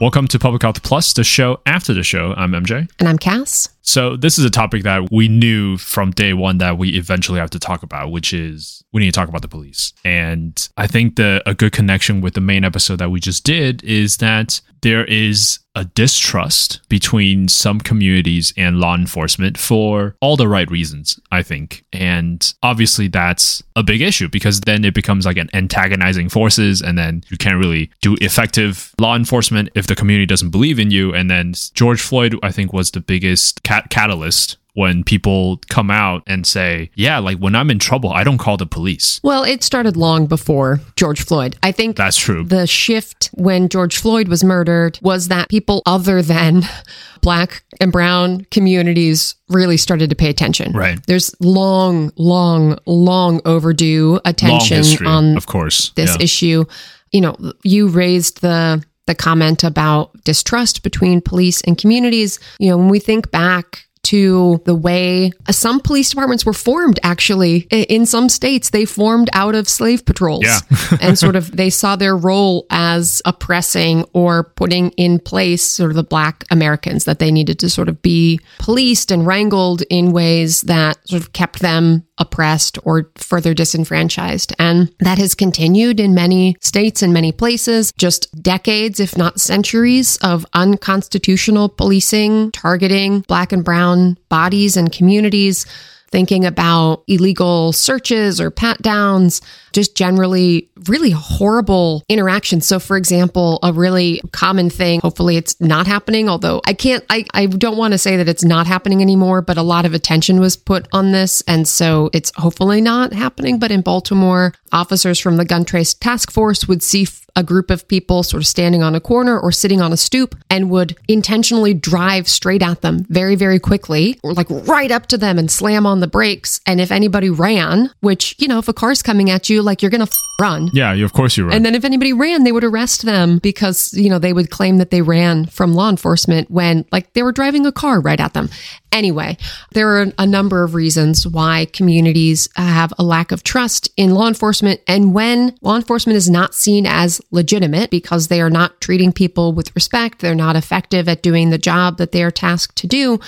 Welcome to Public Health Plus, the show after the show. I'm MJ. And I'm Cass. So, this is a topic that we knew from day one that we eventually have to talk about, which is we need to talk about the police. And I think the a good connection with the main episode that we just did is that there is a distrust between some communities and law enforcement for all the right reasons, I think. And obviously that's a big issue because then it becomes like an antagonizing forces and then you can't really do effective law enforcement if the community doesn't believe in you. And then George Floyd, I think, was the biggest cat- catalyst when people come out and say, yeah, like when I'm in trouble, I don't call the police. Well, it started long before George Floyd. I think That's true. the shift when George Floyd was murdered was that people other than black and brown communities really started to pay attention. Right. There's long, long, long overdue Long attention history, on of course. this Yeah. issue. You know, you raised the the comment about distrust between police and communities. You know, when we think back to the way some police departments were formed actually in some states they formed out of slave patrols Yeah. and sort of they saw their role as oppressing or putting in place sort of the black Americans that they needed to sort of be policed and wrangled in ways that sort of kept them oppressed or further disenfranchised. And that has continued in many states and many places, just decades, if not centuries, of unconstitutional policing, targeting black and brown bodies and communities. Thinking about illegal searches or pat downs, just generally really horrible interactions. So, for example, a really common thing, hopefully it's not happening, although I can't, I, I don't want to say that it's not happening anymore, but a lot of attention was put on this. And so it's hopefully not happening. But in Baltimore, officers from the gun trace task force would see a group of people sort of standing on a corner or sitting on a stoop and would intentionally drive straight at them very, very quickly or like right up to them and slam on the brakes. And if anybody ran, which, you know, if a car's coming at you, like you're going to f- run. Yeah, you, of course you're right. And then if anybody ran, they would arrest them because, you know, they would claim that they ran from law enforcement when like they were driving a car right at them. Anyway, there are a number of reasons why communities have a lack of trust in law enforcement. And when law enforcement is not seen as legitimate because they are not treating people with respect, they're not effective at doing the job that they are tasked to do,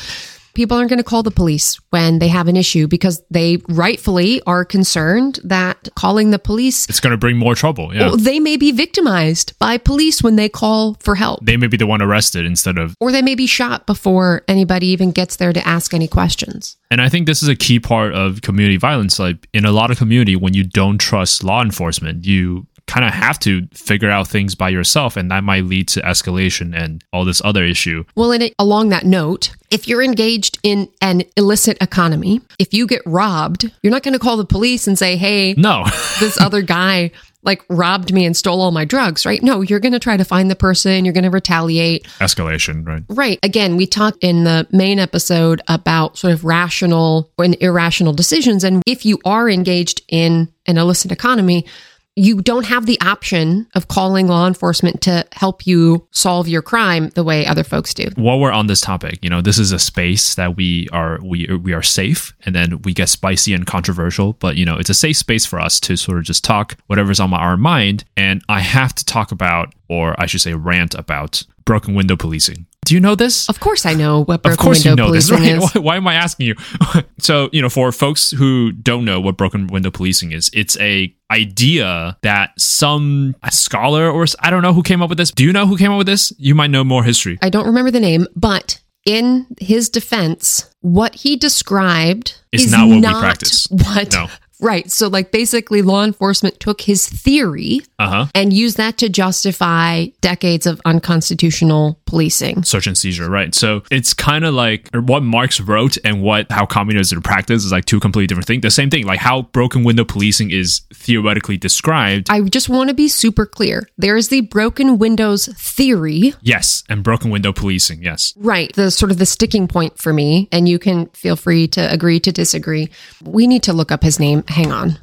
people aren't going to call the police when they have an issue because they rightfully are concerned that calling the police it's going to bring more trouble. Yeah. well, they may be victimized by police when they call for help, they may be the one arrested instead of or they may be shot before anybody even gets there to ask any questions. And I think this is a key part of community violence. Like in a lot of community, when you don't trust law enforcement, you kind of have to figure out things by yourself, and that might lead to escalation and all this other issue. Well, and it, along that note, if you're engaged in an illicit economy, if you get robbed, you're not going to call the police and say, "Hey, No, this other guy." Like robbed me and stole all my drugs, right? No, you're going to try to find the person. You're going to retaliate. escalation, right? Right. Again, we talked in the main episode about sort of rational and irrational decisions. And if you are engaged in an illicit economy, you don't have the option of calling law enforcement to help you solve your crime the way other folks do. While we're on this topic, you know, this is a space that we are we we are safe, and then we get spicy and controversial. But you know, it's a safe space for us to sort of just talk whatever's on our mind. And I have to talk about, or I should say, rant about broken window policing. Do you know this? Of course, I know what broken of course window you know this, policing right? is. Why, why am I asking you? so, you know, for folks who don't know what broken window policing is, it's a idea that some scholar or I don't know who came up with this. Do you know who came up with this? You might know more history. I don't remember the name, but in his defense, what he described Is is not what we practice. What? No. Right. So, like, basically, law enforcement took his theory Uh huh. and used that to justify decades of unconstitutional policing. Search and seizure, right? So it's kind of like er, what Marx wrote and what how communism in practice is like two completely different things. The same thing, like how broken window policing is theoretically described. I just want to be super clear. There is the broken windows theory, yes, and broken window policing, yes. right? The sort of the sticking point for me, and you can feel free to agree to disagree. We need to look up his name. Hang on.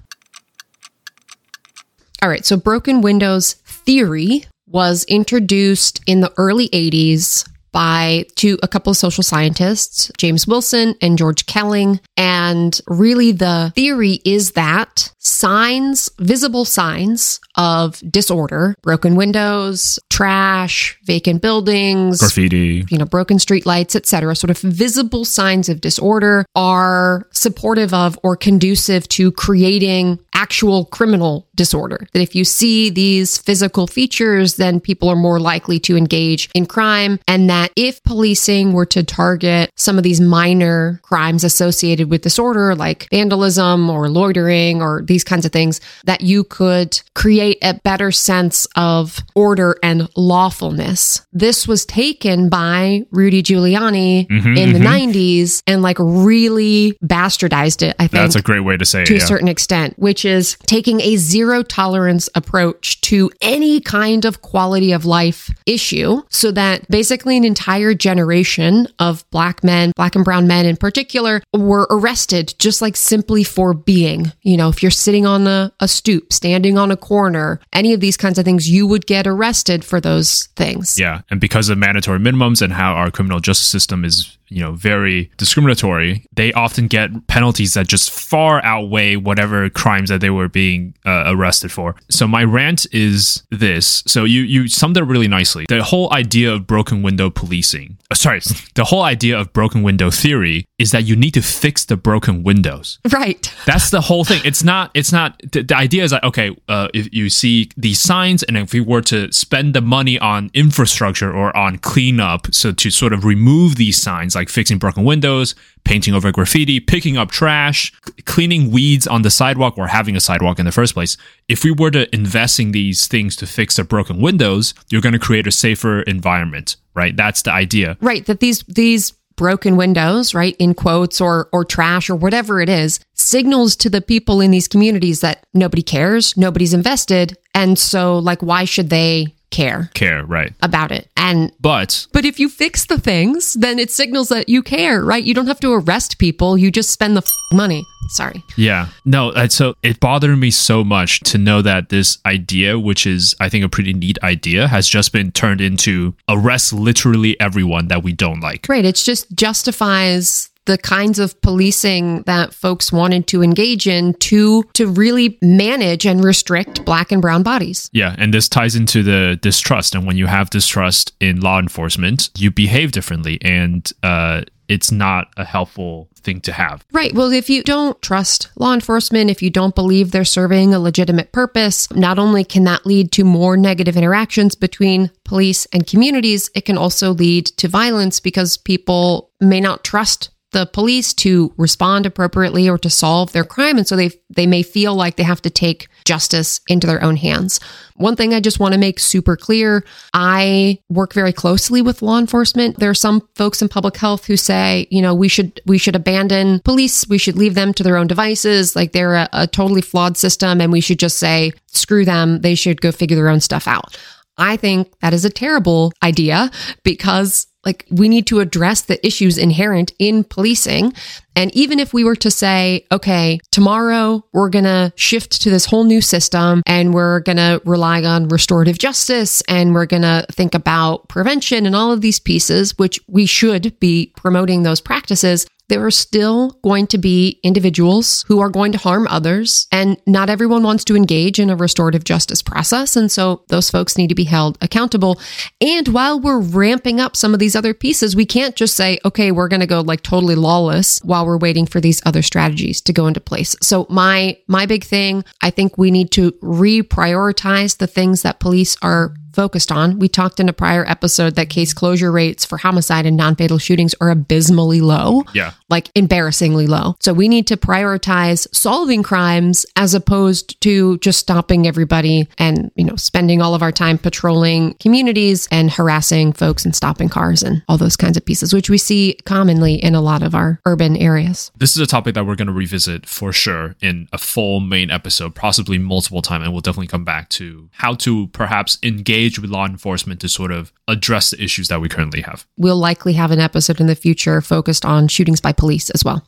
All right, so broken windows theory was introduced in the early 80s by to a couple of social scientists, James Wilson and George Kelling. And really the theory is that signs, visible signs of disorder, broken windows, trash, vacant buildings, Graffiti. you know, broken street lights, etc., sort of visible signs of disorder are supportive of or conducive to creating actual criminal disorder. That if you see these physical features, then people are more likely to engage in crime. And that if policing were to target some of these minor crimes associated with disorder, like vandalism or loitering or these kinds of things, that you could create a better sense of order and lawfulness. This was taken by Rudy Giuliani mm-hmm, in the mm-hmm. 90s and like really bastardized it, I think That's a great way to say to it. To a Yeah. certain extent, which is taking a zero tolerance approach to any kind of quality of life issue so that basically an entire generation of black men, black and brown men in particular, were arrested just like simply for being. You know, if you're sitting on a, a stoop, standing on a corner, any of these kinds of things, you would get arrested for those things. Yeah, and because of mandatory minimums and how our criminal justice system is, you know, very discriminatory, they often get penalties that just far outweigh whatever crimes that they were being uh, arrested for. So my rant is this. So you you summed it up really nicely. The whole idea of broken window policing. uh, sorry, the whole idea of broken window theory is that you need to fix the broken windows. Right. That's the whole thing. It's not. It's not. The, the idea is like, okay, uh, if you see these signs, and if we were to spend the money on infrastructure or on cleanup, so to sort of remove these signs, like fixing broken windows, painting over graffiti, picking up trash, cleaning weeds on the sidewalk, or having a sidewalk in the first place. If we were to invest in these things to fix the broken windows, you're going to create a safer environment, right? That's the idea. Right. That these these broken windows, right, in quotes or or trash or whatever it is, signals to the people in these communities that nobody cares, nobody's invested, and so like why should they care Care, right? about it? And But but if you fix the things, then it signals that you care, right? You don't have to arrest people, you just spend the f- money. Sorry. Yeah. No, uh, so it bothered me so much to know that this idea, which is, I think, a pretty neat idea, has just been turned into arrest literally everyone that we don't like. Right. It just justifies the kinds of policing that folks wanted to engage in to to really manage and restrict black and brown bodies. Yeah. And this ties into the distrust. And when you have distrust in law enforcement, you behave differently. And uh, it's not a helpful thing to have. Right. Well, if you don't trust law enforcement, if you don't believe they're serving a legitimate purpose, not only can that lead to more negative interactions between police and communities, it can also lead to violence because people may not trust the police to respond appropriately or to solve their crime and so they they may feel like they have to take justice into their own hands. One thing I just want to make super clear, I work very closely with law enforcement. There are some folks in public health who say, you know, we should we should abandon police, we should leave them to their own devices, like they're a, a totally flawed system and we should just say screw them, they should go figure their own stuff out. I think that is a terrible idea because like we need to address the issues inherent in policing. And even if we were to say, okay, tomorrow we're going to shift to this whole new system and we're going to rely on restorative justice and we're going to think about prevention and all of these pieces, which we should be promoting those practices there are still going to be individuals who are going to harm others, and not everyone wants to engage in a restorative justice process. And so those folks need to be held accountable. And while we're ramping up some of these other pieces, we can't just say, okay, we're going to go like totally lawless while we're waiting for these other strategies to go into place. So my my big thing, I think we need to reprioritize the things that police are focused on. We talked in a prior episode that case closure rates for homicide and non fatal shootings are abysmally low. Yeah. Like embarrassingly low. So we need to prioritize solving crimes as opposed to just stopping everybody and, you know, spending all of our time patrolling communities and harassing folks and stopping cars and all those kinds of pieces, which we see commonly in a lot of our urban areas. This is a topic that we're going to revisit for sure in a full main episode, possibly multiple times, and we'll definitely come back to how to perhaps engage with law enforcement to sort of address the issues that we currently have. We'll likely have an episode in the future focused on shootings by police as well.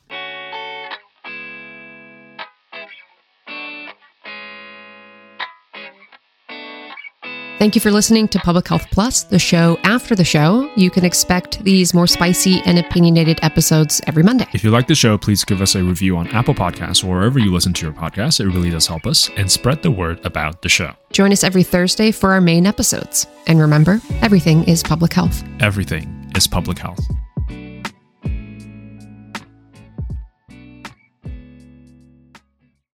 Thank you for listening to Public Health Plus, the show after the show. You can expect these more spicy and opinionated episodes every Monday. If you like the show, please give us a review on Apple Podcasts or wherever you listen to your podcasts. It really does help us and spread the word about the show. Join us every Thursday for our main episodes. And remember, everything is public health. Everything is public health.